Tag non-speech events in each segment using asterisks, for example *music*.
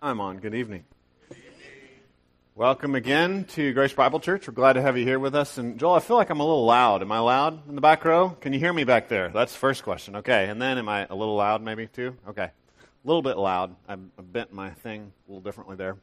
I'm on. Good evening. Welcome again to Grace Bible Church. We're glad to have you here with us. And Joel, I feel like I'm a little loud. Am I loud in the back row? Can you hear me back there? That's the first question. Okay. And then am I a little loud maybe too? Okay. A little bit loud. I bent my thing a little differently there.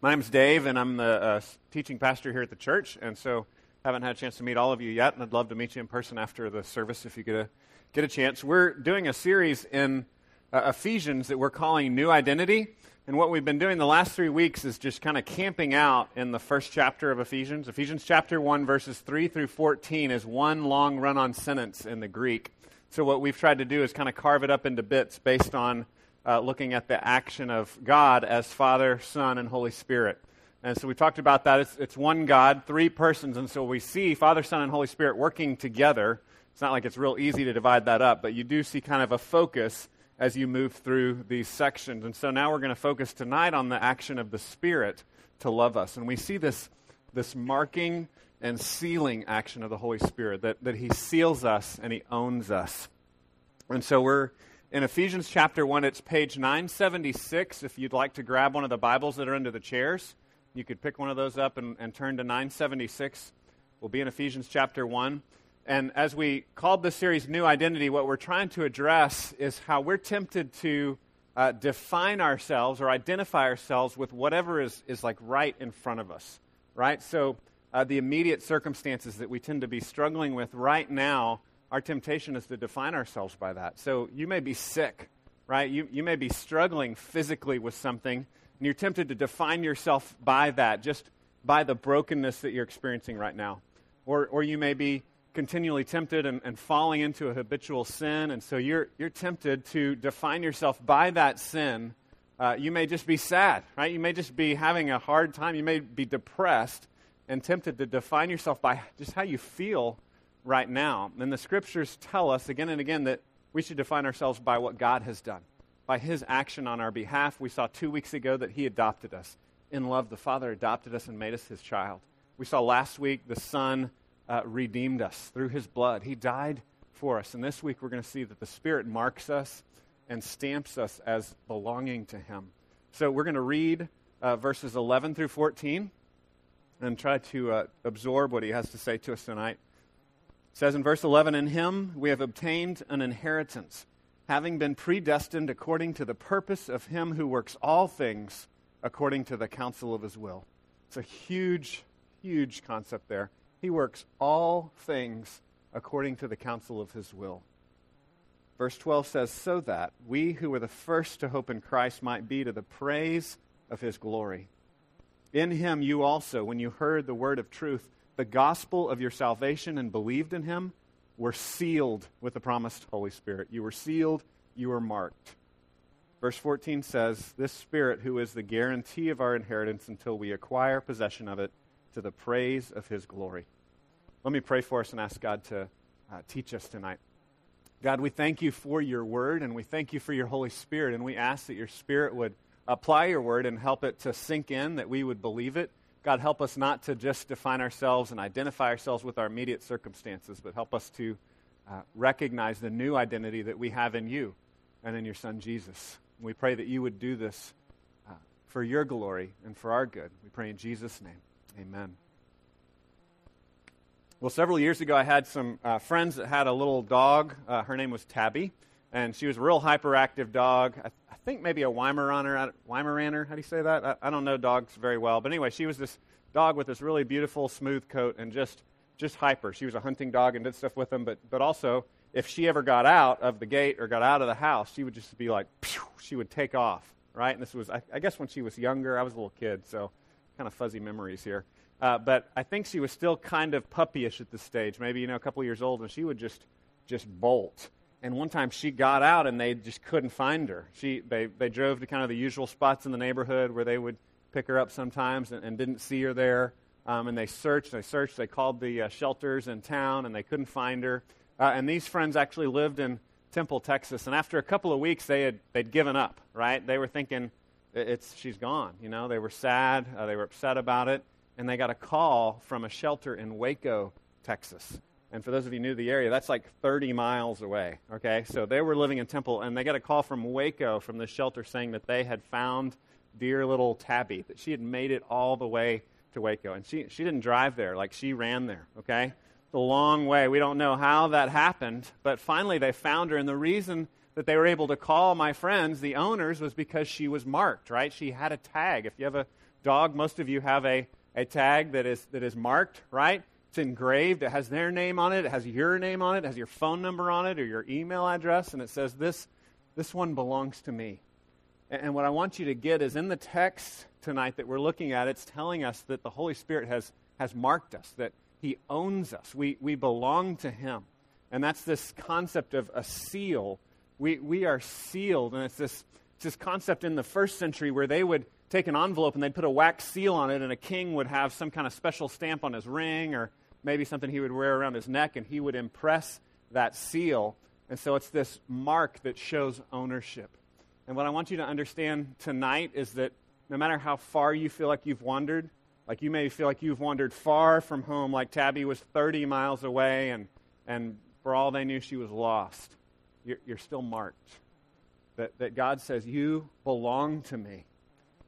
My name's Dave, and I'm the uh, teaching pastor here at the church. And so haven't had a chance to meet all of you yet, and I'd love to meet you in person after the service if you get a, get a chance. We're doing a series in uh, Ephesians that we're calling New Identity. And what we've been doing the last three weeks is just kind of camping out in the first chapter of Ephesians. Ephesians chapter 1, verses 3 through 14 is one long run on sentence in the Greek. So, what we've tried to do is kind of carve it up into bits based on uh, looking at the action of God as Father, Son, and Holy Spirit. And so we talked about that. It's, it's one God, three persons. And so we see Father, Son, and Holy Spirit working together. It's not like it's real easy to divide that up, but you do see kind of a focus as you move through these sections. And so now we're going to focus tonight on the action of the Spirit to love us. And we see this, this marking and sealing action of the Holy Spirit, that, that He seals us and He owns us. And so we're in Ephesians chapter 1, it's page 976. If you'd like to grab one of the Bibles that are under the chairs, you could pick one of those up and, and turn to 976. We'll be in Ephesians chapter 1. And as we called this series New Identity, what we're trying to address is how we're tempted to uh, define ourselves or identify ourselves with whatever is, is like right in front of us, right? So uh, the immediate circumstances that we tend to be struggling with right now, our temptation is to define ourselves by that. So you may be sick, right? You, you may be struggling physically with something, and you're tempted to define yourself by that, just by the brokenness that you're experiencing right now. Or, or you may be continually tempted and, and falling into a habitual sin, and so you're, you're tempted to define yourself by that sin. Uh, you may just be sad, right? You may just be having a hard time. You may be depressed and tempted to define yourself by just how you feel right now. And the scriptures tell us again and again that we should define ourselves by what God has done, by his action on our behalf. We saw two weeks ago that he adopted us. In love, the Father adopted us and made us his child. We saw last week the Son uh, redeemed us through his blood. He died for us. And this week we're going to see that the Spirit marks us and stamps us as belonging to him. So we're going to read uh, verses 11 through 14 and try to uh, absorb what he has to say to us tonight. It says in verse 11, In him we have obtained an inheritance, having been predestined according to the purpose of him who works all things according to the counsel of his will. It's a huge, huge concept there. He works all things according to the counsel of his will. Verse 12 says, So that we who were the first to hope in Christ might be to the praise of his glory. In him you also, when you heard the word of truth, the gospel of your salvation, and believed in him, were sealed with the promised Holy Spirit. You were sealed, you were marked. Verse 14 says, This Spirit, who is the guarantee of our inheritance until we acquire possession of it to the praise of his glory. Let me pray for us and ask God to uh, teach us tonight. God, we thank you for your word and we thank you for your Holy Spirit, and we ask that your Spirit would apply your word and help it to sink in, that we would believe it. God, help us not to just define ourselves and identify ourselves with our immediate circumstances, but help us to uh, recognize the new identity that we have in you and in your Son Jesus. We pray that you would do this uh, for your glory and for our good. We pray in Jesus' name. Amen. Well, several years ago, I had some uh, friends that had a little dog. Uh, her name was Tabby, and she was a real hyperactive dog. I, I think maybe a Weimaraner. Weimaraner, how do you say that? I, I, don't know dogs very well, but anyway, she was this dog with this really beautiful, smooth coat and just just hyper. She was a hunting dog and did stuff with them, but but also if she ever got out of the gate or got out of the house, she would just be like, Pew! she would take off, right? And this was, I, I guess, when she was younger. I was a little kid, so kind of fuzzy memories here. Uh, but I think she was still kind of puppyish at this stage, maybe you know a couple years old, and she would just just bolt. And one time she got out and they just couldn't find her. She they they drove to kind of the usual spots in the neighborhood where they would pick her up sometimes and, and didn't see her there. Um, and they searched, they searched, they called the uh, shelters in town and they couldn't find her. Uh, and these friends actually lived in Temple, Texas. And after a couple of weeks, they had they'd given up. Right? They were thinking it's she's gone. You know, they were sad. Uh, they were upset about it, and they got a call from a shelter in Waco, Texas. And for those of you new to the area, that's like 30 miles away. Okay, so they were living in Temple, and they got a call from Waco from the shelter saying that they had found dear little Tabby, that she had made it all the way to Waco. And she, she didn't drive there, like she ran there, okay? The long way. We don't know how that happened, but finally they found her. And the reason that they were able to call my friends, the owners, was because she was marked, right? She had a tag. If you have a dog, most of you have a, a tag that is, that is marked, right? It's engraved. It has their name on it. It has your name on it. It has your phone number on it or your email address. And it says, This, this one belongs to me. And, and what I want you to get is in the text tonight that we're looking at, it's telling us that the Holy Spirit has, has marked us, that He owns us. We, we belong to Him. And that's this concept of a seal we, we are sealed. And it's this, it's this concept in the first century where they would take an envelope and they'd put a wax seal on it, and a king would have some kind of special stamp on his ring or maybe something he would wear around his neck, and he would impress that seal. And so it's this mark that shows ownership. And what I want you to understand tonight is that no matter how far you feel like you've wandered, like you may feel like you've wandered far from home, like Tabby was 30 miles away, and, and for all they knew, she was lost you're, you're still marked. That, that God says, You belong to me.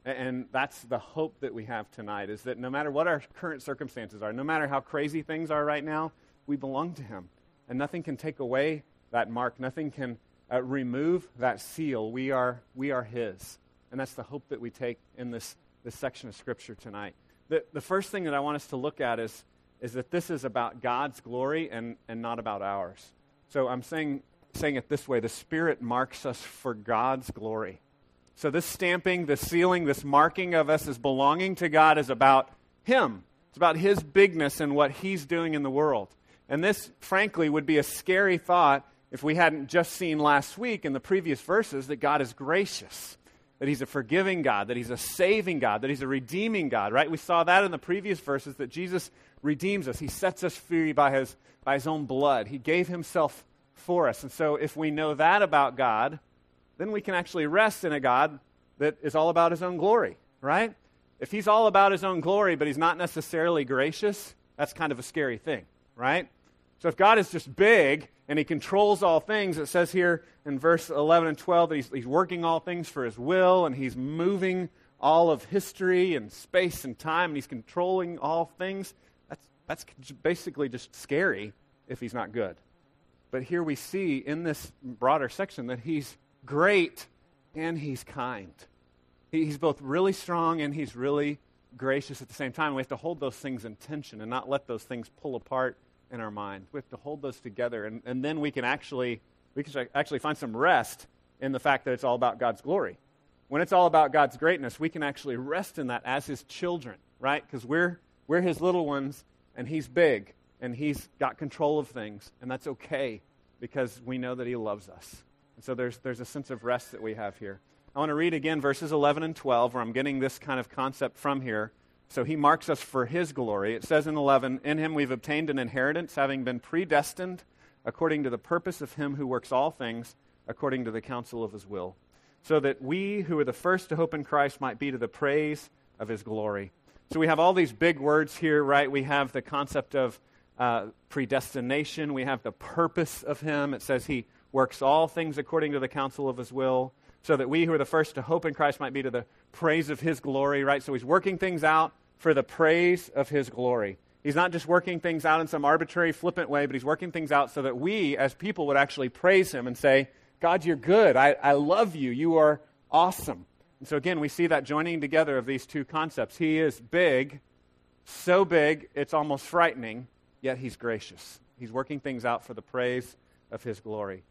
And that's the hope that we have tonight is that no matter what our current circumstances are, no matter how crazy things are right now, we belong to Him. And nothing can take away that mark, nothing can uh, remove that seal. We are, we are His. And that's the hope that we take in this, this section of Scripture tonight. The, the first thing that I want us to look at is, is that this is about God's glory and, and not about ours. So I'm saying saying it this way the Spirit marks us for God's glory. So, this stamping, this sealing, this marking of us as belonging to God is about Him. It's about His bigness and what He's doing in the world. And this, frankly, would be a scary thought if we hadn't just seen last week in the previous verses that God is gracious, that He's a forgiving God, that He's a saving God, that He's a redeeming God, right? We saw that in the previous verses that Jesus redeems us. He sets us free by His, by his own blood. He gave Himself for us. And so, if we know that about God, then we can actually rest in a God that is all about his own glory, right? If he's all about his own glory, but he's not necessarily gracious, that's kind of a scary thing, right? So, if God is just big and he controls all things, it says here in verse 11 and 12 that he's, he's working all things for his will and he's moving all of history and space and time and he's controlling all things. That's, that's basically just scary if he's not good. But here we see in this broader section that he's great and he's kind. He's both really strong and he's really gracious at the same time. We have to hold those things in tension and not let those things pull apart in our mind. We have to hold those together, and, and then we can actually we can actually find some rest in the fact that it's all about God's glory. When it's all about God's greatness, we can actually rest in that as His children, right? Because we're we're His little ones, and He's big, and He's got control of things, and that's okay because we know that He loves us. And so there's, there's a sense of rest that we have here. I want to read again verses 11 and 12, where I'm getting this kind of concept from here. So He marks us for His glory. It says in 11, In Him we've obtained an inheritance, having been predestined according to the purpose of Him who works all things according to the counsel of His will, so that we who are the first to hope in Christ might be to the praise of His glory. So we have all these big words here, right? We have the concept of uh, predestination. We have the purpose of Him. It says He works all things according to the counsel of His will, so that we who are the first to hope in Christ might be to the praise of His glory, right? So He's working things out for the praise of His glory. He's not just working things out in some arbitrary, flippant way, but He's working things out so that we, as people, would actually praise Him and say, God, you're good. I, I love you. You are awesome. And so, again, we see that joining together of these two concepts. He is big, so big, it's almost frightening yet he's gracious. He's working things out for the praise of his glory.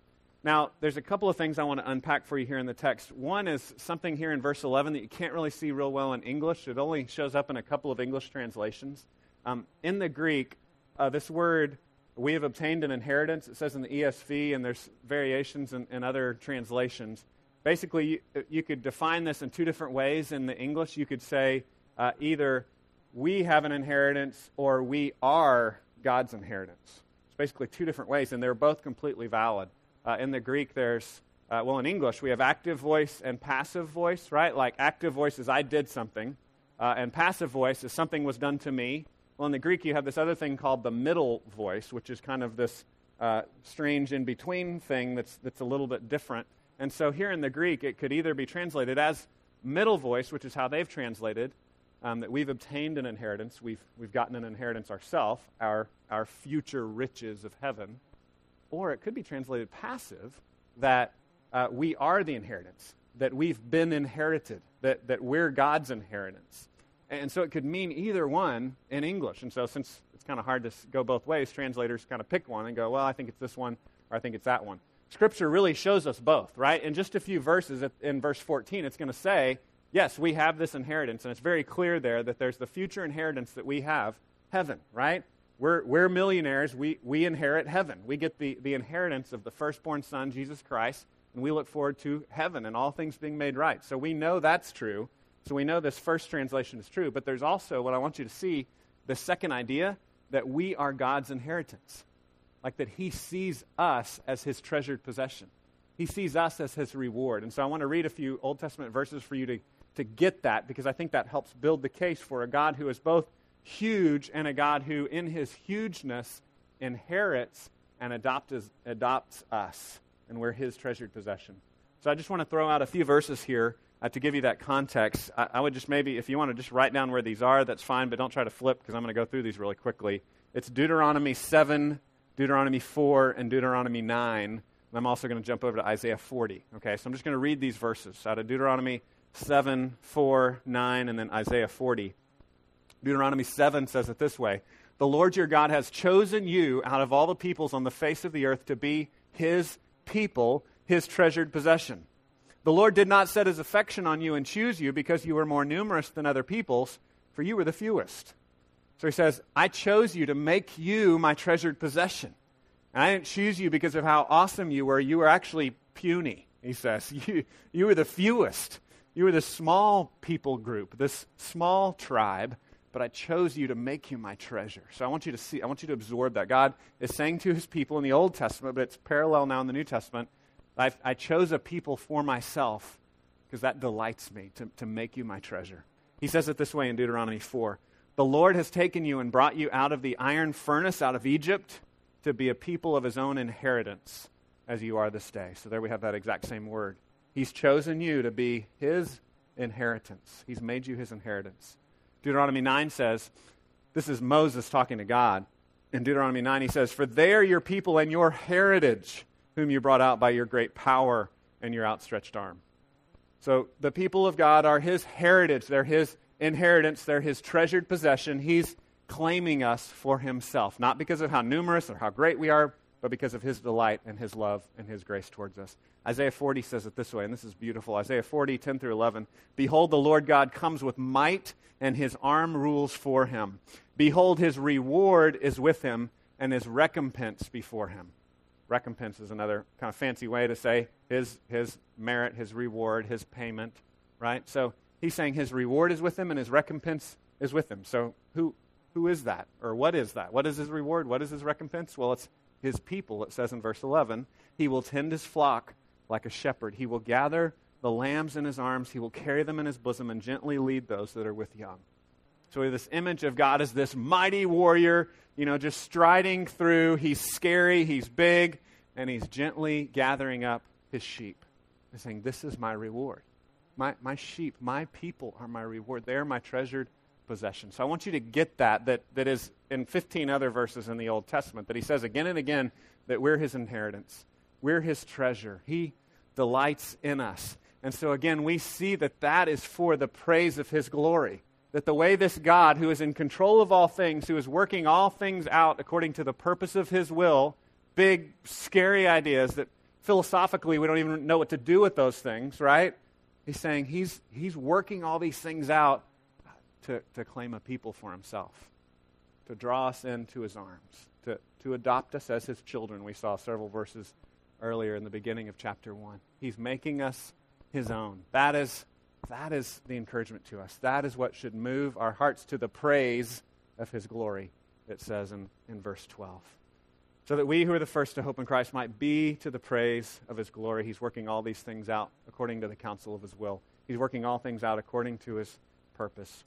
Now, there's a couple of things I want to unpack for you here in the text. One is something here in verse 11 that you can't really see real well in English. It only shows up in a couple of English translations. Um, in the Greek, uh, this word, we have obtained an inheritance, it says in the ESV, and there's variations in, in other translations. Basically, you, you, could define this in two different ways in the English. You could say uh, either we have an inheritance or we are God's inheritance. It's basically two different ways, and they're both completely valid. Uh, in the Greek, there's, uh, well, in English, we have active voice and passive voice, right? Like active voice is I did something, uh, and passive voice is something was done to me. Well, in the Greek, you have this other thing called the middle voice, which is kind of this uh, strange in between thing that's, that's a little bit different. And so here in the Greek, it could either be translated as middle voice, which is how they've translated, um, that we've obtained an inheritance. We've, we've gotten an inheritance ourselves, our, our future riches of heaven. Or it could be translated passive, that uh, we are the inheritance, that we've been inherited, that, that we're God's inheritance. And so it could mean either one in English. And so since it's kind of hard to go both ways, translators kind of pick one and go, well, I think it's this one or I think it's that one. Scripture really shows us both, right? In just a few verses, in verse 14, it's going to say, yes, we have this inheritance. And it's very clear there that there's the future inheritance that we have, heaven, right? We're, we're millionaires. We, we inherit heaven. We get the, the inheritance of the firstborn Son, Jesus Christ, and we look forward to heaven and all things being made right. So we know that's true. So we know this first translation is true, but there's also what I want you to see the second idea that we are God's inheritance. Like that He sees us as His treasured possession. He sees us as His reward. And so I want to read a few Old Testament verses for you to, to get that because I think that helps build the case for a God who is both huge and a God who, in His hugeness, inherits and adopts, adopts us. And we're His treasured possession. So I just want to throw out a few verses here uh, to give you that context, I, I, would just maybe, if you want to just write down where these are, that's fine, but don't try to flip because I'm going to go through these really quickly. It's Deuteronomy 7, Deuteronomy 4, and Deuteronomy 9. And I'm also going to jump over to Isaiah 40. Okay, so I'm just going to read these verses out of Deuteronomy 7, 4, 9, and then Isaiah 40. Deuteronomy 7 says it this way The Lord your God has chosen you out of all the peoples on the face of the earth to be his people, his treasured possession. The Lord did not set his affection on you and choose you because you were more numerous than other peoples, for you were the fewest. So he says, I chose you to make you my treasured possession. And I didn't choose you because of how awesome you were. You were actually puny, he says. *laughs* You, you were the fewest. You were this small people group, this small tribe, but I chose you to make you my treasure. So I want you to see, I want you to absorb that. God is saying to his people in the Old Testament, but it's parallel now in the New Testament i I chose a people for myself because that delights me to, to make you my treasure. He says it this way in Deuteronomy 4 The Lord has taken you and brought you out of the iron furnace, out of Egypt, to be a people of his own inheritance, as you are this day. So there we have that exact same word. He's chosen you to be his inheritance, he's made you his inheritance. Deuteronomy 9 says, This is Moses talking to God. In Deuteronomy 9, he says, For they are your people and your heritage whom you brought out by your great power and your outstretched arm. So the people of God are his heritage, they're his inheritance, they're his treasured possession. He's claiming us for himself, not because of how numerous or how great we are, but because of his delight and his love and his grace towards us. Isaiah 40 says it this way, and this is beautiful. Isaiah 40, 10 through 11. Behold, the Lord God comes with might, and his arm rules for him. Behold, his reward is with him, and his recompense before him recompense is another kind of fancy way to say his, his merit, his reward, his payment, right? So he's saying his reward is with him and his recompense is with him. So who, who is that? Or what is that? What is his reward? What is his recompense? Well, it's his people, it says in verse 11. He will tend his flock like a shepherd. He will gather the lambs in his arms. He will carry them in his bosom and gently lead those that are with young. So we have this image of God as this mighty warrior, you know, just striding through. He's scary, he's big, and he's gently gathering up his sheep. He's saying, This is my reward. My, my sheep, my people are my reward. They're my treasured possession. So I want you to get that, that, that is in 15 other verses in the Old Testament, that he says again and again that we're his inheritance. We're his treasure. He delights in us. And so again, we see that that is for the praise of his glory that the way this God, who is in control of all things, who is working all things out according to the purpose of his will, big, scary ideas that philosophically we don't even know what to do with those things, right? He's saying he's, he's working all these things out to, to claim a people for himself, to draw us into his arms, to, to adopt us as his children. We saw several verses earlier in the beginning of chapter 1. He's making us his own. That is that is the encouragement to us. That is what should move our hearts to the praise of his glory, it says in, in verse 12. So that we who are the first to hope in Christ might be to the praise of his glory. He's working all these things out according to the counsel of his will. He's working all things out according to his purpose.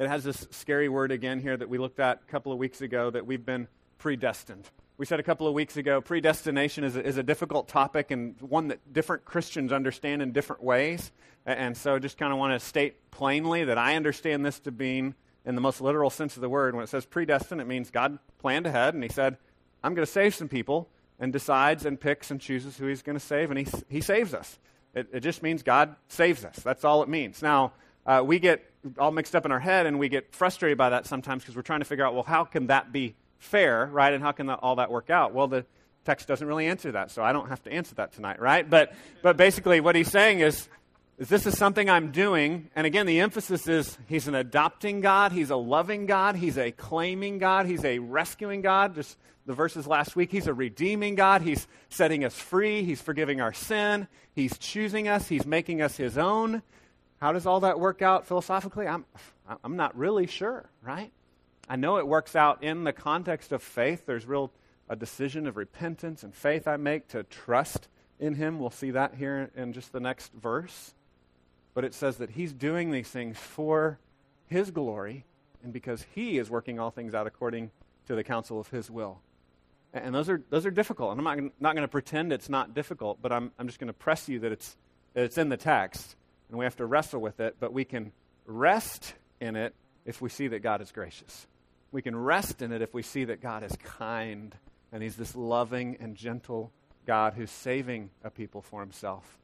It has this scary word again here that we looked at a couple of weeks ago that we've been predestined. we said a couple of weeks ago predestination is a, is a difficult topic and one that different Christians understand in different ways. And so just kind of want to state plainly that I understand this to mean, in the most literal sense of the word, when it says predestined, it means God planned ahead and He said, I'm going to save some people, and decides and picks and chooses who He's going to save, and He, he saves us. It, it just means God saves us. That's all it means. Now, uh, we get all mixed up in our head and we get frustrated by that sometimes because we're trying to figure out, well, how can that be fair, right? And how can that, all that work out? Well, the text doesn't really answer that, so I don't have to answer that tonight, right? But, but basically, what he's saying is, is this is something I'm doing. And again, the emphasis is he's an adopting God, he's a loving God, he's a claiming God, he's a rescuing God. Just the verses last week, he's a redeeming God, he's setting us free, he's forgiving our sin, he's choosing us, he's making us his own. How does all that work out philosophically? I'm, I'm not really sure, right? I know it works out in the context of faith. There's real a decision of repentance and faith I make to trust in him. We'll see that here in just the next verse. But it says that he's doing these things for his glory and because he is working all things out according to the counsel of his will. And those are, those are difficult. And I'm not, not going to pretend it's not difficult, but I'm, I'm just going to press you that it's, it's in the text and we have to wrestle with it, but we can rest in it if we see that God is gracious. We can rest in it if we see that God is kind and He's this loving and gentle God who's saving a people for Himself.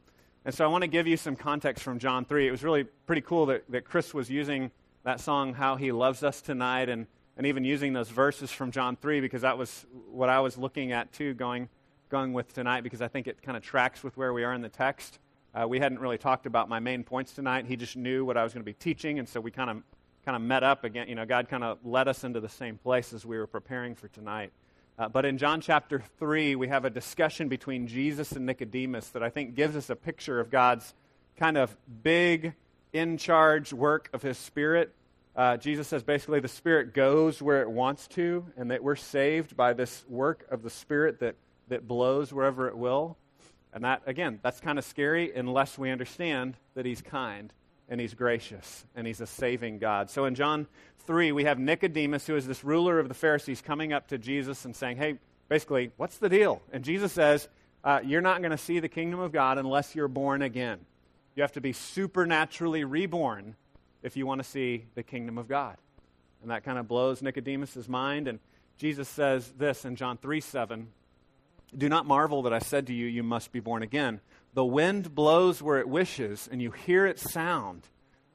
And so I want to give you some context from John 3. It was really pretty cool that, that Chris was using that song, How He Loves Us Tonight, and, and even using those verses from John 3 because that was what I was looking at too, going, going with tonight because I think it kind of tracks with where we are in the text. Uh, we hadn't really talked about my main points tonight. He just knew what I was going to be teaching, and so we kind of kind of met up again. You know, God kind of led us into the same place as we were preparing for tonight. Uh, but in John chapter 3, we have a discussion between Jesus and Nicodemus that I think gives us a picture of God's kind of big, in charge work of His Spirit. Uh, Jesus says basically the Spirit goes where it wants to, and that we're saved by this work of the Spirit that, that blows wherever it will. And that, again, that's kind of scary unless we understand that He's kind and He's gracious and He's a saving God. So in John 3, we have Nicodemus, who is this ruler of the Pharisees, coming up to Jesus and saying, Hey, basically, what's the deal? And Jesus says, uh, You're not going to see the kingdom of God unless you're born again. You have to be supernaturally reborn if you want to see the kingdom of God. And that kind of blows Nicodemus' mind. And Jesus says this in John 3 7 do not marvel that I said to you, You must be born again. The wind blows where it wishes, and you hear its sound,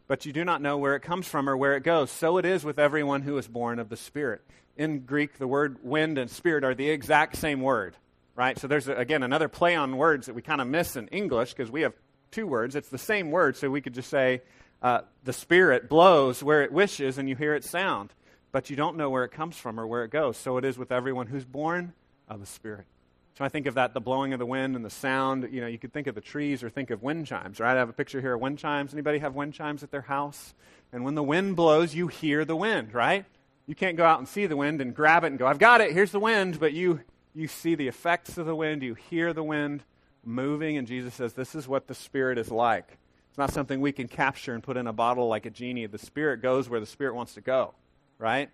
but you do not know where it comes from or where it goes. So it is with everyone who is born of the Spirit. In Greek, the word wind and spirit are the exact same word, right? So there's, again, another play on words that we kind of miss in English because we have two words. It's the same word, so we could just say, uh, The Spirit blows where it wishes, and you hear its sound, but you don't know where it comes from or where it goes. So it is with everyone who's born of the Spirit. So I think of that, the blowing of the wind and the sound. You know, you could think of the trees or think of wind chimes, right? I have a picture here of wind chimes. Anybody have wind chimes at their house? And when the wind blows, you hear the wind, right? You can't go out and see the wind and grab it and go, I've got it, here's the wind. But you, you see the effects of the wind, you hear the wind moving, and Jesus says, This is what the Spirit is like. It's not something we can capture and put in a bottle like a genie. The Spirit goes where the Spirit wants to go, right?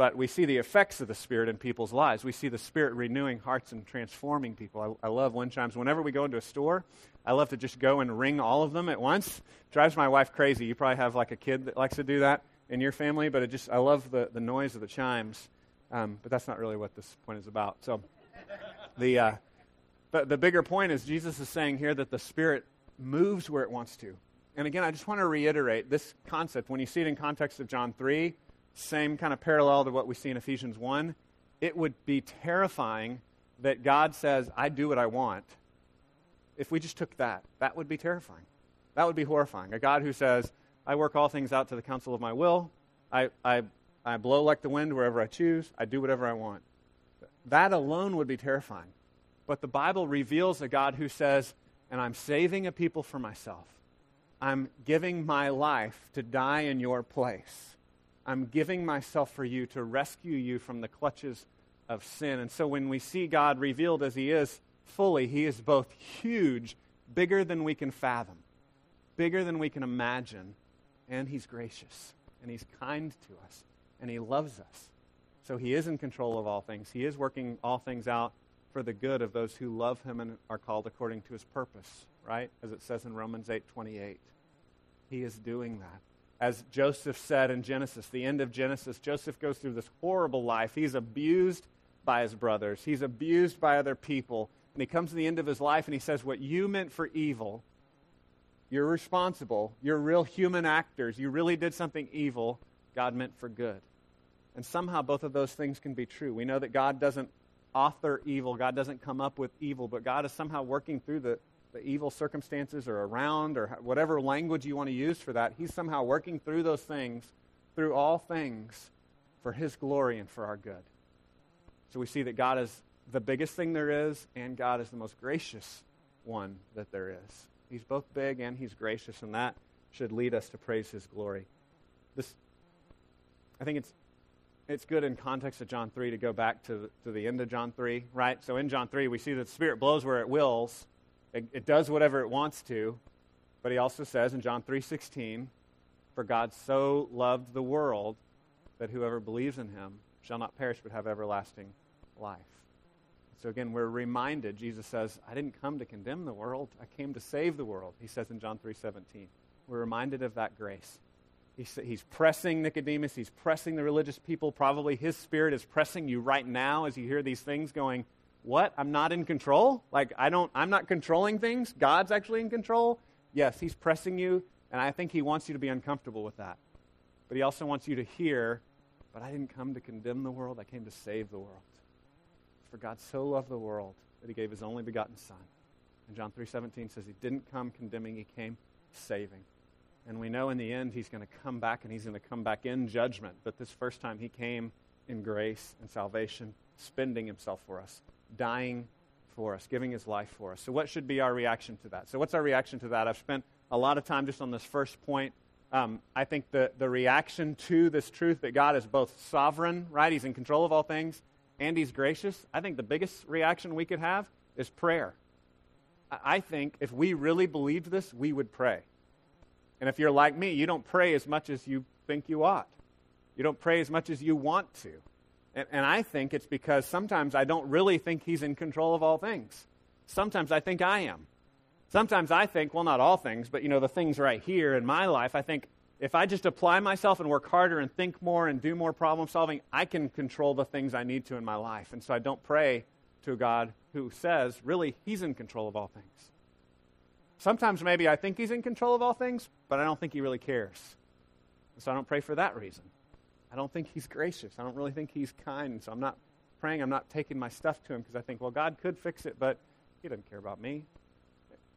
But we see the effects of the Spirit in people's lives. We see the Spirit renewing hearts and transforming people. I, I, love wind chimes. Whenever we go into a store, I love to just go and ring all of them at once. Drives my wife crazy. You probably have like a kid that likes to do that in your family, but it just I love the, the noise of the chimes. Um, but that's not really what this point is about. So the uh, but the bigger point is Jesus is saying here that the Spirit moves where it wants to. And again, I just want to reiterate this concept. When you see it in context of John 3, same kind of parallel to what we see in Ephesians 1, it would be terrifying that God says, I do what I want. If we just took that, that would be terrifying. That would be horrifying. A God who says, I work all things out to the counsel of my will. I, I, I blow like the wind wherever I choose. I do whatever I want. That alone would be terrifying. But the Bible reveals a God who says, and I'm saving a people for myself. I'm giving my life to die in your place. I'm giving myself for you to rescue you from the clutches of sin. And so when we see God revealed as He is fully, He is both huge, bigger than we can fathom, bigger than we can imagine, and He's gracious, and He's kind to us, and He loves us. So he is in control of all things. He is working all things out for the good of those who love him and are called according to his purpose, right? As it says in Romans 8:28. He is doing that. As Joseph said in Genesis, the end of Genesis, Joseph goes through this horrible life. He's abused by his brothers. He's abused by other people. And he comes to the end of his life and he says, What you meant for evil, you're responsible. You're real human actors. You really did something evil, God meant for good. And somehow both of those things can be true. We know that God doesn't author evil, God doesn't come up with evil, but God is somehow working through the, the evil circumstances or around or whatever language you want to use for that. He's somehow working through those things, through all things, for His glory and for our good. So we see that God is the biggest thing there is, and God is the most gracious one that there is. He's both big and He's gracious, and that should lead us to praise His glory. This, I think it's it's good in context of John 3 to go back to, to the end of John 3, right? So in John 3, we see that the Spirit blows where it wills. It, it does whatever it wants to. But he also says in John 3.16, For God so loved the world that whoever believes in him shall not perish but have everlasting life. So again, we're reminded, Jesus says, I didn't come to condemn the world. I came to save the world, he says in John 3.17. We're reminded of that grace. He's, he's pressing Nicodemus. He's pressing the religious people. Probably his spirit is pressing you right now as you hear these things going, what? I'm not in control? Like, I don't, I'm not controlling things? God's actually in control? Yes, he's pressing you, and I think he wants you to be uncomfortable with that. But he also wants you to hear, but I didn't come to condemn the world. I came to save the world. For God so loved the world that he gave his only begotten Son. And John 3.17 says he didn't come condemning, he came saving. And we know in the end he's going to come back and he's going to come back in judgment. But this first time he came in grace and salvation, spending himself for us, dying for us, giving his life for us. So, what should be our reaction to that? So, what's our reaction to that? I've spent a lot of time just on this first point. Um, I think the, the reaction to this truth that God is both sovereign, right? He's in control of all things, and he's gracious. I think the biggest reaction we could have is prayer. I think if we really believed this, we would pray. And if you're like me, you don't pray as much as you think you ought. You don't pray as much as you want to. And, and, I think it's because sometimes I don't really think He's in control of all things. Sometimes I think I am. Sometimes I think, well, not all things, but you know, the things right here in my life, I think if I just apply myself and work harder and think more and do more problem solving, I can control the things I need to in my life. And so I don't pray to a God who says, really, He's in control of all things. Sometimes maybe I think he's in control of all things, but I don't think he really cares. So I don't pray for that reason. I don't think he's gracious. I don't really think he's kind. So I'm not praying. I'm not taking my stuff to him because I think, well, God could fix it, but he doesn't care about me.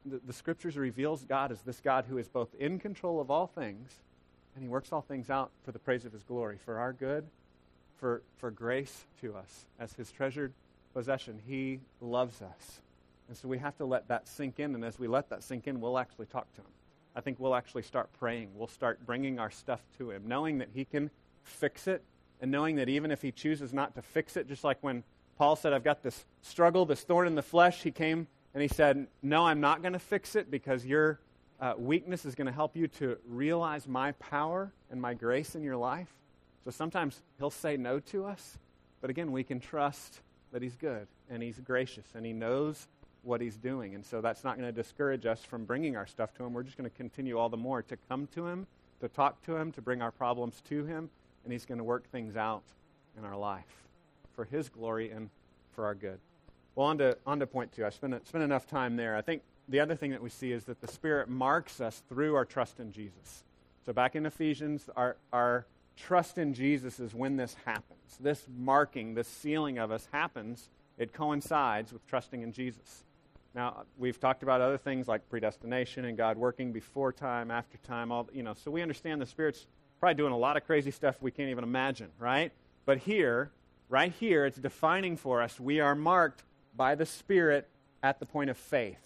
The, the scriptures reveals God as this God who is both in control of all things and he works all things out for the praise of his glory, for our good, for, for grace to us as his treasured possession. He loves us. And so we have to let that sink in. And as we let that sink in, we'll actually talk to Him. I think we'll actually start praying. We'll start bringing our stuff to Him, knowing that He can fix it, and knowing that even if He chooses not to fix it, just like when Paul said, I've got this struggle, this thorn in the flesh, He came and He said, No, I'm not going to fix it because your uh, weakness is going to help you to realize my power and my grace in your life. So sometimes He'll say no to us, but again, we can trust that He's good and He's gracious and He knows what he's doing. And so that's not going to discourage us from bringing our stuff to him. We're just going to continue all the more to come to him, to talk to him, to bring our problems to him, and he's going to work things out in our life for his glory and for our good. Well, on to, on to point two. I spent, spent enough time there. I think the other thing that we see is that the Spirit marks us through our trust in Jesus. So back in Ephesians, our, our trust in Jesus is when this happens. This marking, this sealing of us happens. It coincides with trusting in Jesus. Now, we've talked about other things like predestination and God working before time, after time, all, you know, so we understand the Spirit's probably doing a lot of crazy stuff we can't even imagine, right? But here, right here, it's defining for us we are marked by the Spirit at the point of faith,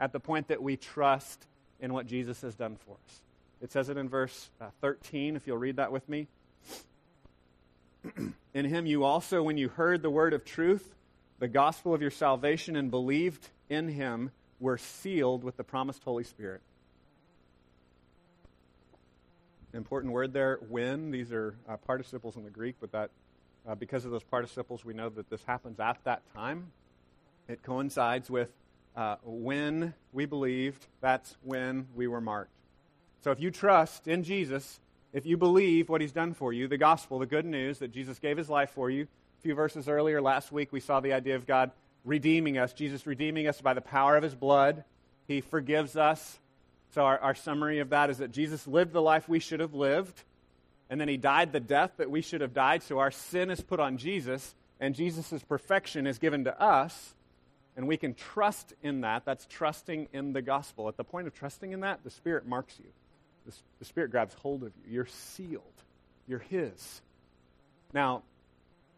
at the point that we trust in what Jesus has done for us. It says it in verse uh, 13, if you'll read that with me. *clears throat* in him you also, when you heard the word of truth, the gospel of your salvation, and believed in him were sealed with the promised Holy Spirit. Important word there, when. These are uh, participles in the Greek, but that uh, because of those participles, we know that this happens at that time. It coincides with uh, when we believed, that's when we were marked. So if you trust in Jesus, if you believe what he's done for you, the gospel, the good news that Jesus gave his life for you, a few verses earlier last week we saw the idea of God redeeming us, Jesus redeeming us by the power of his blood. He forgives us. So our, our summary of that is that Jesus lived the life we should have lived, and then he died the death that we should have died. So our sin is put on Jesus, and Jesus' perfection is given to us and we can trust in that. That's trusting in the gospel. At the point of trusting in that, the Spirit marks you. The, the Spirit grabs hold of you. You're sealed, you're His. Now,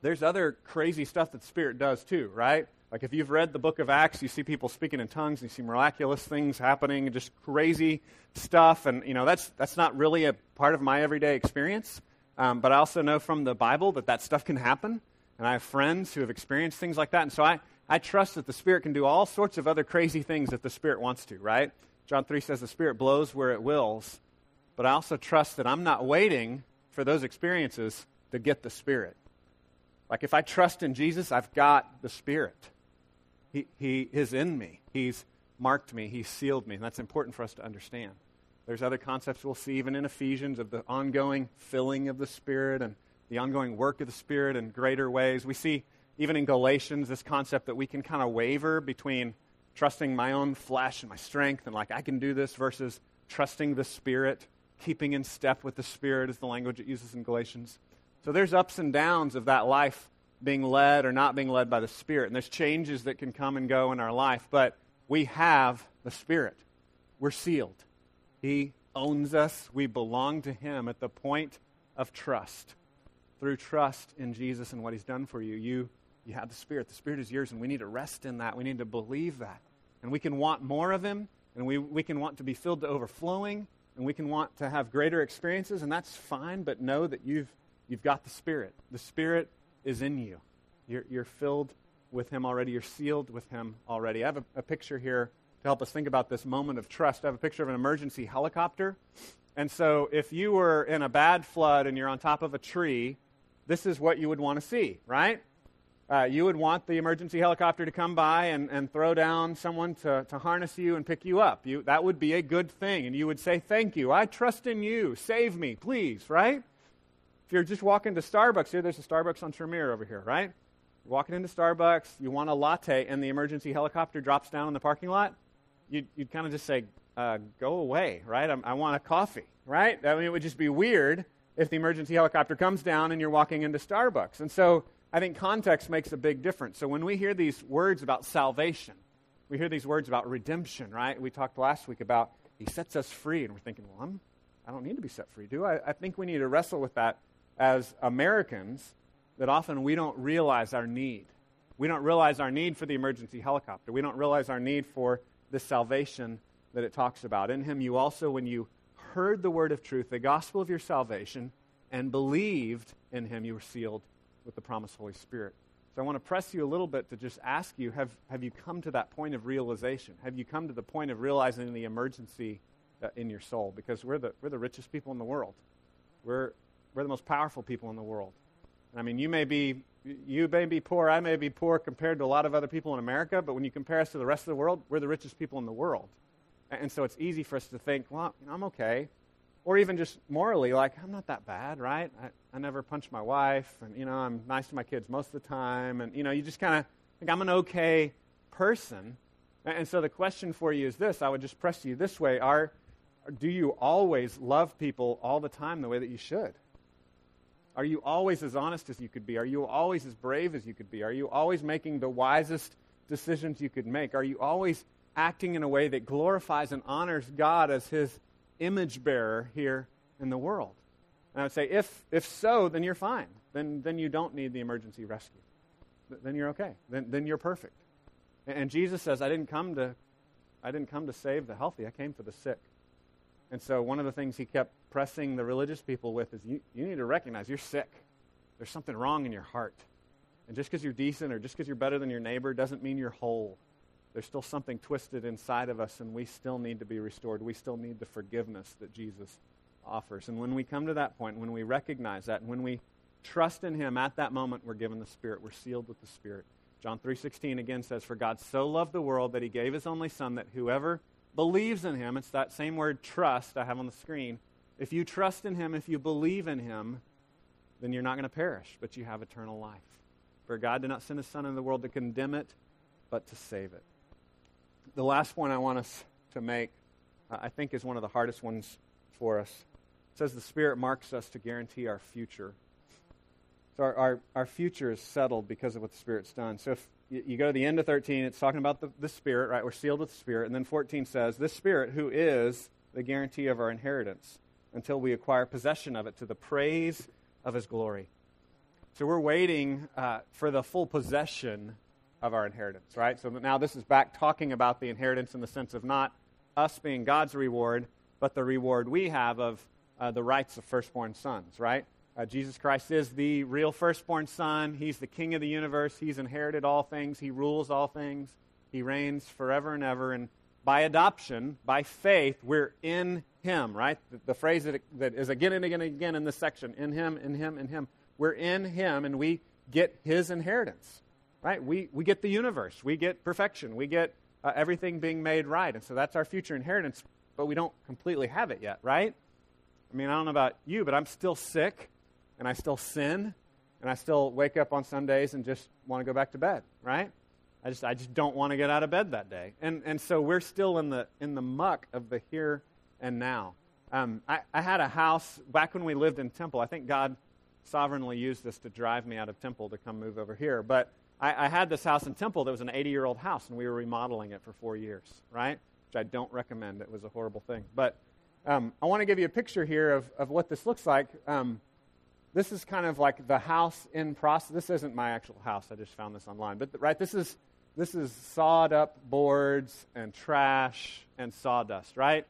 there's other crazy stuff that Spirit does too, right? Like if you've read the book of Acts, you see people speaking in tongues, and you see miraculous things happening, and just crazy stuff, and you know that's that's not really a part of my everyday experience. Um, but I also know from the Bible that that stuff can happen, and I have friends who have experienced things like that, and so I I trust that the Spirit can do all sorts of other crazy things that the Spirit wants to, right? John 3 says the Spirit blows where it wills. But I also trust that I'm not waiting for those experiences to get the Spirit. Like if I trust in Jesus, I've got the Spirit. He, is in me. He's marked me. He's sealed me. And that's important for us to understand. There's other concepts we'll see even in Ephesians of the ongoing filling of the Spirit and the ongoing work of the Spirit in greater ways. We see even in Galatians, this concept that we can kind of waver between trusting my own flesh and my strength and like I can do this versus trusting the Spirit, keeping in step with the Spirit is the language it uses in Galatians. So there's ups and downs of that life being led or not being led by the Spirit. And there's changes that can come and go in our life, but we have the Spirit. We're sealed. He owns us. We belong to Him at the point of trust. Through trust in Jesus and what He's done for you, you you have the Spirit. The Spirit is yours, and we need to rest in that. We need to believe that. And we can want more of Him, and we, we can want to be filled to overflowing, and we can want to have greater experiences, and that's fine, but know that you've, you've got the Spirit. The Spirit is in you. You're, you're filled with Him already, you're sealed with Him already. I have a, a picture here to help us think about this moment of trust. I have a picture of an emergency helicopter. And so, if you were in a bad flood and you're on top of a tree, this is what you would want to see, right? uh, you would want the emergency helicopter to come by and, and throw down someone to, to harness you and pick you up. You, that would be a good thing. And you would say, Thank you. I trust in you. Save me, please, right? If you're just walking to Starbucks, here, there's a Starbucks on Tremere over here, right? You're walking into Starbucks, you want a latte, and the emergency helicopter drops down in the parking lot. You'd, you'd kind of just say, uh, Go away, right? I, I want a coffee, right? I mean, it would just be weird if the emergency helicopter comes down and you're walking into Starbucks. And so, I think context makes a big difference. So when we hear these words about salvation, we hear these words about redemption, right? We talked last week about he sets us free, and we're thinking, well, I'm, I don't need to be set free, do I? I think we need to wrestle with that as Americans, that often we don't realize our need. We don't realize our need for the emergency helicopter. We don't realize our need for the salvation that it talks about. In him, you also, when you heard the word of truth, the gospel of your salvation, and believed in him, you were sealed with the promised Holy Spirit. So I want to press you a little bit to just ask you have, have you come to that point of realization? Have you come to the point of realizing the emergency uh, in your soul? Because we're the, we're the richest people in the world. We're, we're the most powerful people in the world. I mean, you may, be, you may be poor, I may be poor compared to a lot of other people in America, but when you compare us to the rest of the world, we're the richest people in the world. And so it's easy for us to think, well, you know, I'm okay or even just morally, like, I'm not that bad, right? I, I never punch my wife, and, you know, I'm nice to my kids most of the time, and, you know, you just kind of think I'm an okay person. And, and so the question for you is this I would just press you this way are, Do you always love people all the time the way that you should? Are you always as honest as you could be? Are you always as brave as you could be? Are you always making the wisest decisions you could make? Are you always acting in a way that glorifies and honors God as His image bearer here in the world? And I would say, if, if so, then you're fine. Then, then you don't need the emergency rescue. Then you're okay. Then, then you're perfect. And Jesus says, I didn't, come to, I didn't come to save the healthy, I came for the sick. And so one of the things he kept pressing the religious people with is you, you need to recognize you're sick. There's something wrong in your heart. And just because you're decent or just because you're better than your neighbor doesn't mean you're whole there's still something twisted inside of us, and we still need to be restored. We still need the forgiveness that Jesus offers. And when we come to that point, when we recognize that, and when we trust in him at that moment, we're given the Spirit. We're sealed with the Spirit. John 3:16 again says, "For God so loved the world that he gave his only son that whoever believes in him, it's that same word trust I have on the screen. If you trust in him, if you believe in him, then you're not going to perish, but you have eternal life. For God did not send his son into the world to condemn it, but to save it." The last point I want us to make, I think, is one of the hardest ones for us. It says the Spirit marks us to guarantee our future. So our, our, our future is settled because of what the Spirit's done. So if you, go to the end of 13, it's talking about the, the Spirit, right? We're sealed with the Spirit. And then 14 says, This Spirit, who is the guarantee of our inheritance, until we acquire possession of it to the praise of His glory. So we're waiting uh, for the full possession of our inheritance, right? So now this is back talking about the inheritance in the sense of not us being God's reward, but the reward we have of uh, the rights of firstborn sons, right? Uh, Jesus Christ is the real firstborn son. He's the king of the universe. He's inherited all things. He rules all things. He reigns forever and ever. And by adoption, by faith, we're in him, right? The, the phrase that, that is again and again and again in this section in him, in him, in him. We're in him and we get his inheritance, right? We, we get the universe. We get perfection. We get uh, everything being made right. And so that's our future inheritance, but we don't completely have it yet, right? I mean, I don't know about you, but I'm still sick and I still sin and I still wake up on some days and just want to go back to bed, right? I just, I just don't want to get out of bed that day. And, and so we're still in the, in the muck of the here and now. Um, I, I had a house back when we lived in Temple. I think God sovereignly used this to drive me out of Temple to come move over here. But I, I had this house in Temple that was an 80 year old house, and we were remodeling it for four years, right? Which I don't recommend. It was a horrible thing. But um, I want to give you a picture here of, of what this looks like. Um, this is kind of like the house in process. This isn't my actual house. I just found this online. But right, this is this is sawed up boards and trash and sawdust, right?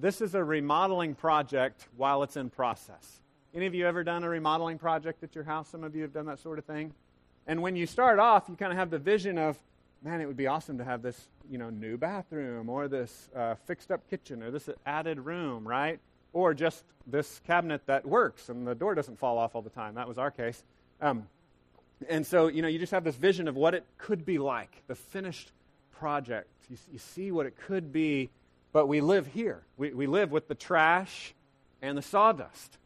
This is a remodeling project while it's in process. Any of you ever done a remodeling project at your house? Some of you have done that sort of thing. And when you start off, you kind of have the vision of, man, it would be awesome to have this, you know, new bathroom or this uh, fixed up kitchen or this added room, right? Or just this cabinet that works and the door doesn't fall off all the time. That was our case. Um, and so, you know, you just have this vision of what it could be like, the finished project. You, you see what it could be, but we live here. We, we live with the trash and the sawdust.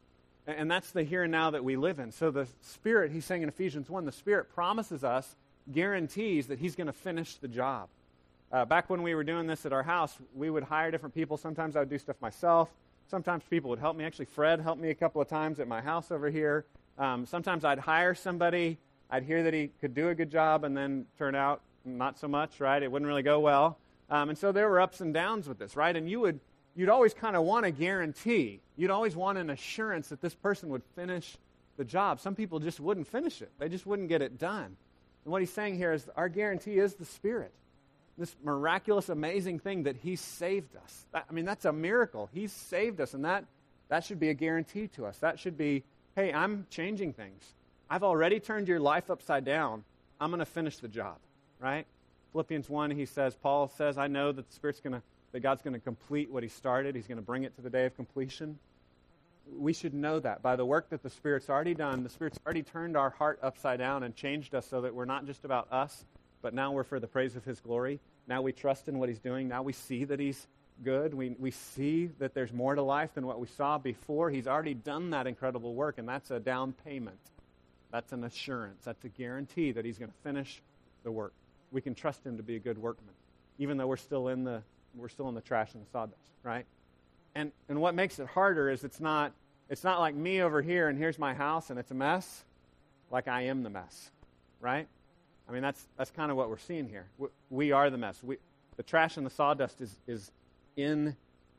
And, and that's the here and now that we live in. So the Spirit, he's saying in Ephesians 1, the Spirit promises us, guarantees that he's going to finish the job. Uh, back when we were doing this at our house, we would hire different people. Sometimes I would do stuff myself. Sometimes people would help me. Actually, Fred helped me a couple of times at my house over here. Um, sometimes I'd hire somebody. I'd hear that he could do a good job and then turn out not so much, right? It wouldn't really go well. Um, and so there were ups and downs with this, right? And you would, you'd always kind of want a guarantee. You'd always want an assurance that this person would finish the job. Some people just wouldn't finish it. They just wouldn't get it done. And what he's saying here is our guarantee is the Spirit this miraculous, amazing thing that He saved us. I mean, that's a miracle. He saved us, and that, that should be a guarantee to us. That should be, hey, I'm changing things. I've already turned your life upside down. I'm going to finish the job, right? Philippians 1, he says, Paul says, I know that the Spirit's going to, that God's going to complete what He started. He's going to bring it to the day of completion. We should know that by the work that the Spirit's already done, the Spirit's already turned our heart upside down and changed us so that we're not just about us, but now we're for the praise of his glory. Now we trust in what he's doing. Now we see that he's good. We, we see that there's more to life than what we saw before. He's already done that incredible work, and that's a down payment. That's an assurance. That's a guarantee that he's going to finish the work. We can trust him to be a good workman, even though we're still in the, we're still in the trash and the sawdust, right? And, and what makes it harder is it's not, it's not like me over here and here's my house and it's a mess, like I am the mess, right? I mean, that's, that's kind of what we're seeing here. We, we are the mess. We, the trash and the sawdust is, is in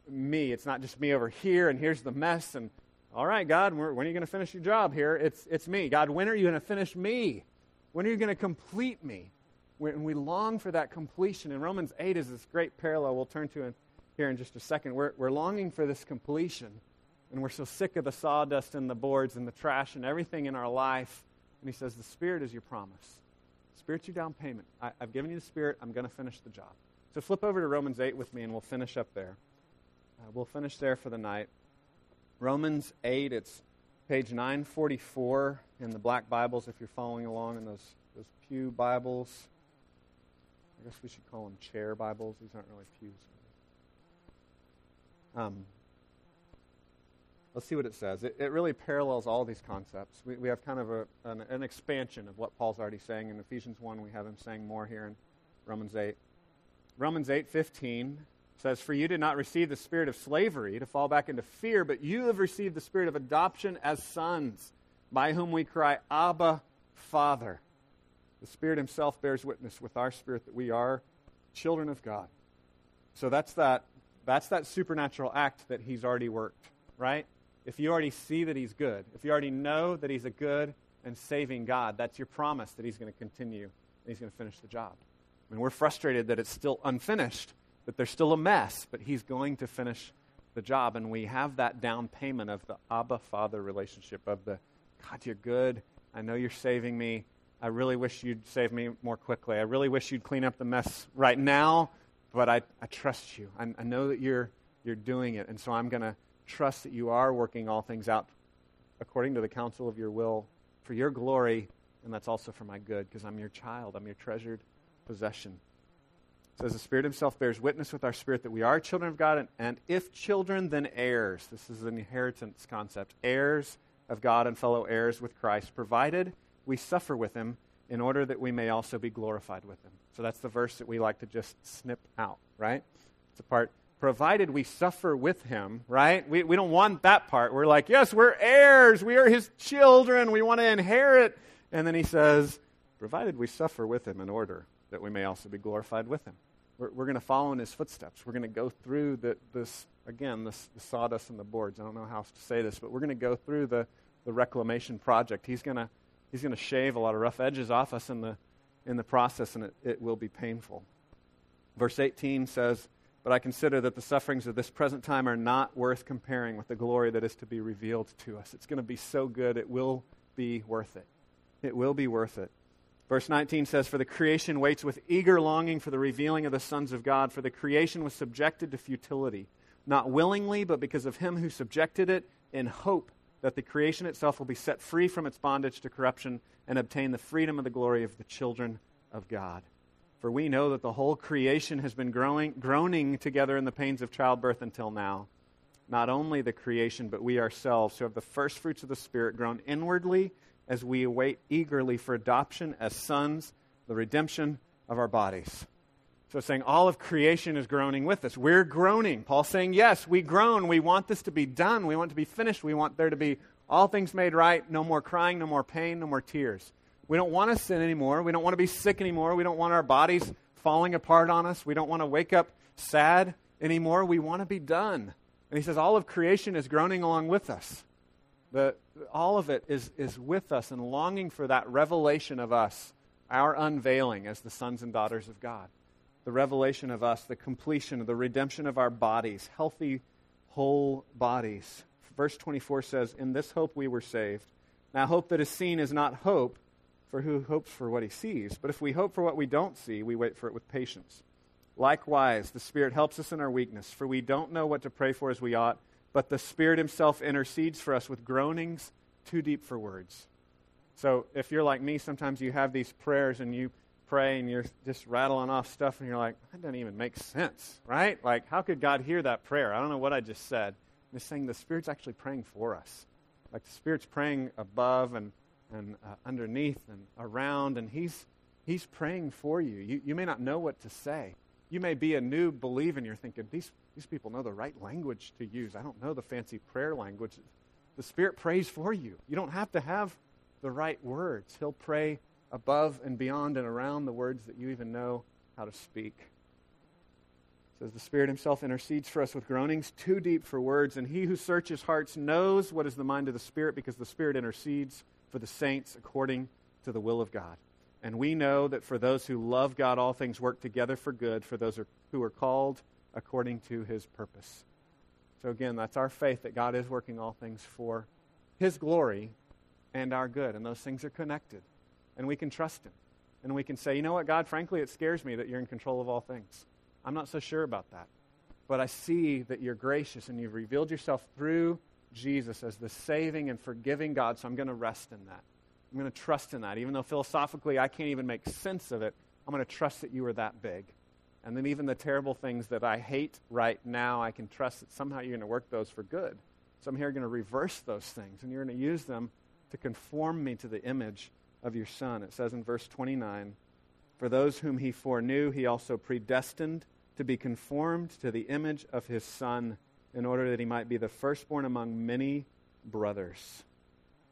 me. It's not just me over here, and here's the mess. And all right, God, when are you going to finish your job here? It's, it's me. God, when are you going to finish me? When are you going to complete me? When we long for that completion. And Romans 8 is this great parallel we'll turn to in, here in just a second. We're, we're longing for this completion. And we're so sick of the sawdust and the boards and the trash and everything in our life. And he says, The Spirit is your promise. Spirit's your down payment. I, have given you the Spirit. I'm going to finish the job. So flip over to Romans 8 with me, and we'll finish up there. Uh, we'll finish there for the night. Romans 8, it's page 944 in the black Bibles if you're following along in those, those Pew Bibles. I guess we should call them chair Bibles. These aren't really pews. Um, let's see what it says. It, it really parallels all these concepts. We, we have kind of a, an, an expansion of what Paul's already saying in Ephesians 1. We have him saying more here in Romans 8. Romans 8:15 says, For you did not receive the spirit of slavery to fall back into fear, but you have received the spirit of adoption as sons, by whom we cry, Abba, Father. The Spirit Himself bears witness with our spirit that we are children of God. So that's that, that's that supernatural act that He's already worked, right? If you already see that He's good, if you already know that He's a good and saving God, that's your promise that He's going to continue and He's going to finish the job. I mean, we're frustrated that it's still unfinished, that there's still a mess, but He's going to finish the job. And we have that down payment of the Abba Father relationship of the God, you're good. I know you're saving me. I really wish you'd save me more quickly. I really wish you'd clean up the mess right now, but I, I trust you. I, I know that you're, you're doing it, and so I'm going to trust that you are working all things out according to the counsel of your will for your glory, and that's also for my good, because I'm your child. I'm your treasured possession. It says the Spirit Himself bears witness with our spirit that we are children of God, and, and if children, then heirs. This is an inheritance concept. Heirs of God and fellow heirs with Christ, provided we suffer with him in order that we may also be glorified with him. So that's the verse that we like to just snip out, right? It's a part, provided we suffer with him, right? We, we don't want that part. We're like, yes, we're heirs. We are his children. We want to inherit. And then he says, provided we suffer with him in order that we may also be glorified with him. We're, we're going to follow in his footsteps. We're going to go through the, this, again, this, the sawdust and the boards. I don't know how else to say this, but we're going to go through the, the reclamation project. He's going to He's going to shave a lot of rough edges off us in the, in the process, and it, it will be painful. Verse 18 says, But I consider that the sufferings of this present time are not worth comparing with the glory that is to be revealed to us. It's going to be so good, it will be worth it. It will be worth it. Verse 19 says, For the creation waits with eager longing for the revealing of the sons of God, for the creation was subjected to futility, not willingly, but because of him who subjected it, in hope that the creation itself will be set free from its bondage to corruption and obtain the freedom of the glory of the children of God. For we know that the whole creation has been growing, groaning together in the pains of childbirth until now. Not only the creation, but we ourselves, who have the first fruits of the Spirit, groan inwardly as we await eagerly for adoption as sons, the redemption of our bodies. So saying all of creation is groaning with us. We're groaning. Paul's saying, yes, we groan. We want this to be done. We want to be finished. We want there to be all things made right. No more crying, no more pain, no more tears. We don't want to sin anymore. We don't want to be sick anymore. We don't want our bodies falling apart on us. We don't want to wake up sad anymore. We want to be done. And he says all of creation is groaning along with us. The, all of it is, is with us and longing for that revelation of us, our unveiling as the sons and daughters of God the revelation of us, the completion the redemption of our bodies, healthy, whole bodies. Verse 24 says, In this hope we were saved. Now, hope that is seen is not hope, for who hopes for what he sees? But if we hope for what we don't see, we wait for it with patience. Likewise, the Spirit helps us in our weakness, for we don't know what to pray for as we ought, but the Spirit Himself intercedes for us with groanings too deep for words. So, if you're like me, sometimes you have these prayers and you pray and you're just rattling off stuff and you're like, that doesn't even make sense, right? Like, how could God hear that prayer? I don't know what I just said. I'm just saying the Spirit's actually praying for us. Like the Spirit's praying above and, and uh, underneath and around, and He's, he's praying for you. you. You may not know what to say. You may be a new believer and you're thinking, these, these people know the right language to use. I don't know the fancy prayer language. The Spirit prays for you. You don't have to have the right words. He'll pray above and beyond and around the words that you even know how to speak. It says the Spirit Himself intercedes for us with groanings too deep for words, and He who searches hearts knows what is the mind of the Spirit, because the Spirit intercedes for the saints according to the will of God. And we know that for those who love God, all things work together for good, for those who are called according to His purpose. So again, that's our faith that God is working all things for His glory and our good, and those things are connected and we can trust Him. And we can say, you know what, God, frankly, it scares me that you're in control of all things. I'm not so sure about that. But I see that you're gracious and you've revealed yourself through Jesus as the saving and forgiving God, so I'm going to rest in that. I'm going to trust in that. Even though philosophically I can't even make sense of it, I'm going to trust that you are that big. And then even the terrible things that I hate right now, I can trust that somehow you're going to work those for good. So I'm here going to reverse those things, and you're going to use them to conform me to the image of your Son. It says in verse 29 For those whom he foreknew, he also predestined to be conformed to the image of his Son, in order that he might be the firstborn among many brothers.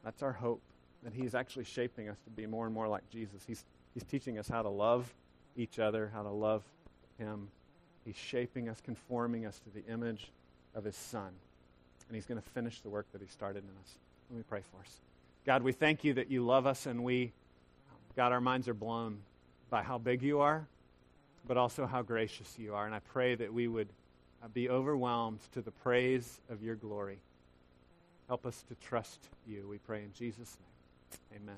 That's our hope, that he's actually shaping us to be more and more like Jesus. He's, he's teaching us how to love each other, how to love him. He's shaping us, conforming us to the image of his Son. And he's going to finish the work that he started in us. Let me pray for us. God, we thank you that you love us, and we, God, our minds are blown by how big you are, but also how gracious you are. And I pray that we would be overwhelmed to the praise of your glory. Help us to trust you, we pray in Jesus' name. Amen.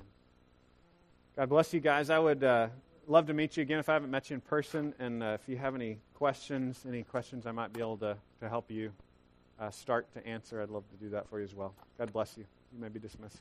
God bless you guys. I would uh, love to meet you again if I haven't met you in person. And uh, if you have any questions, any questions I might be able to, to help you uh, start to answer, I'd love to do that for you as well. God bless you. You may be dismissed.